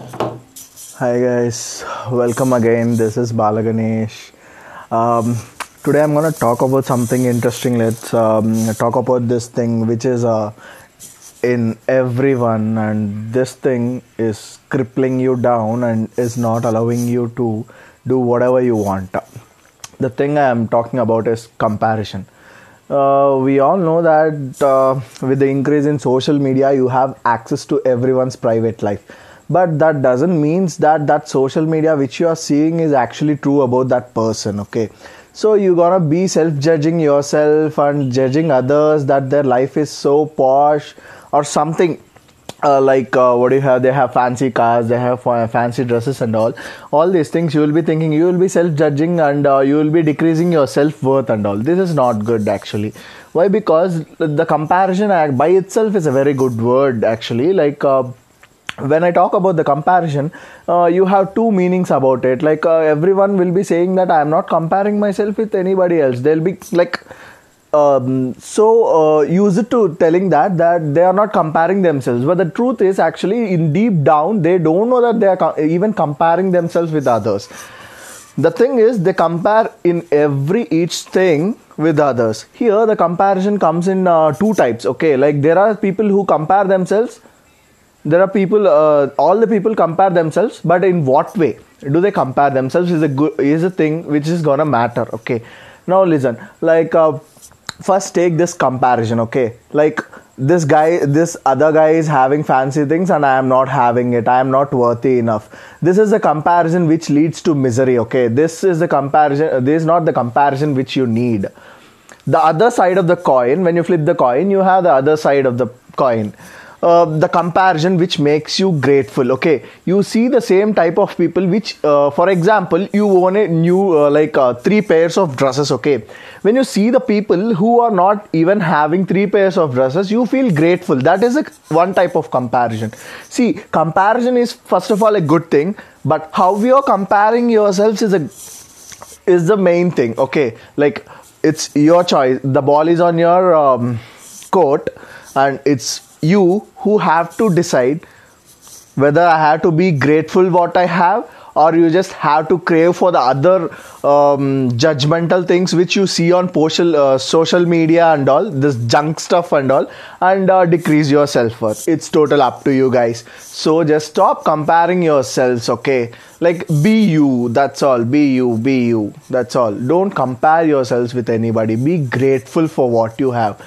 Hi guys, welcome again. This is Balaganesh. Um, today I'm gonna talk about something interesting. Let's um, talk about this thing which is uh, in everyone, and this thing is crippling you down and is not allowing you to do whatever you want. The thing I am talking about is comparison. Uh, we all know that uh, with the increase in social media, you have access to everyone's private life but that doesn't means that that social media which you are seeing is actually true about that person okay? So you're gonna be self-judging yourself and judging others that their life is so posh or something uh, like uh, what do you have? They have fancy cars they have fancy dresses and all. All these things you will be thinking you will be self-judging and uh, you will be decreasing your self-worth and all. This is not good actually. Why? Because the comparison by itself is a very good word actually. Like uh, when I talk about the comparison, uh, you have two meanings about it. Like uh, everyone will be saying that I am not comparing myself with anybody else. They'll be like um, so uh, used to telling that that they are not comparing themselves. But the truth is actually in deep down they don't know that they are even comparing themselves with others. The thing is they compare in every each thing with others. Here the comparison comes in uh, two types. Okay, like there are people who compare themselves there are people uh, all the people compare themselves but in what way do they compare themselves is a good is a thing which is gonna matter okay? Now listen like uh, first take this comparison okay? Like this guy this other guy is having fancy things and i am not having it i am not worthy enough. This is the comparison which leads to misery okay? This is the comparison this is not the comparison which you need. The other side of the coin when you flip the coin you have the other side of the coin uh, the comparison which makes you grateful okay? You see the same type of people which uh, for example you own a new uh, like uh, three pairs of dresses okay? When you see the people who are not even having three pairs of dresses you feel grateful. That is a one type of comparison. See comparison is first of all a good thing but how you are comparing yourselves is a is the main thing okay? Like it's your choice. The ball is on your um, court and it's you who have to decide whether I have to be grateful what I have or you just have to crave for the other um, judgmental things which you see on social uh, social media and all this junk stuff and all and uh, decrease your self-worth. It's total up to you guys. So just stop comparing yourselves okay? Like be you that's all. Be you be you that's all. Don't compare yourselves with anybody. Be grateful for what you have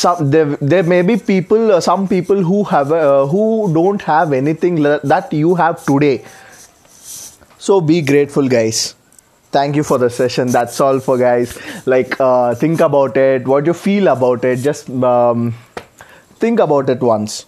some there, there may be people uh, some people who have uh, who don't have anything that you have today. So be grateful guys. Thank you for the session. That's all for guys. Like uh, think about it. What you feel about it. Just um, think about it once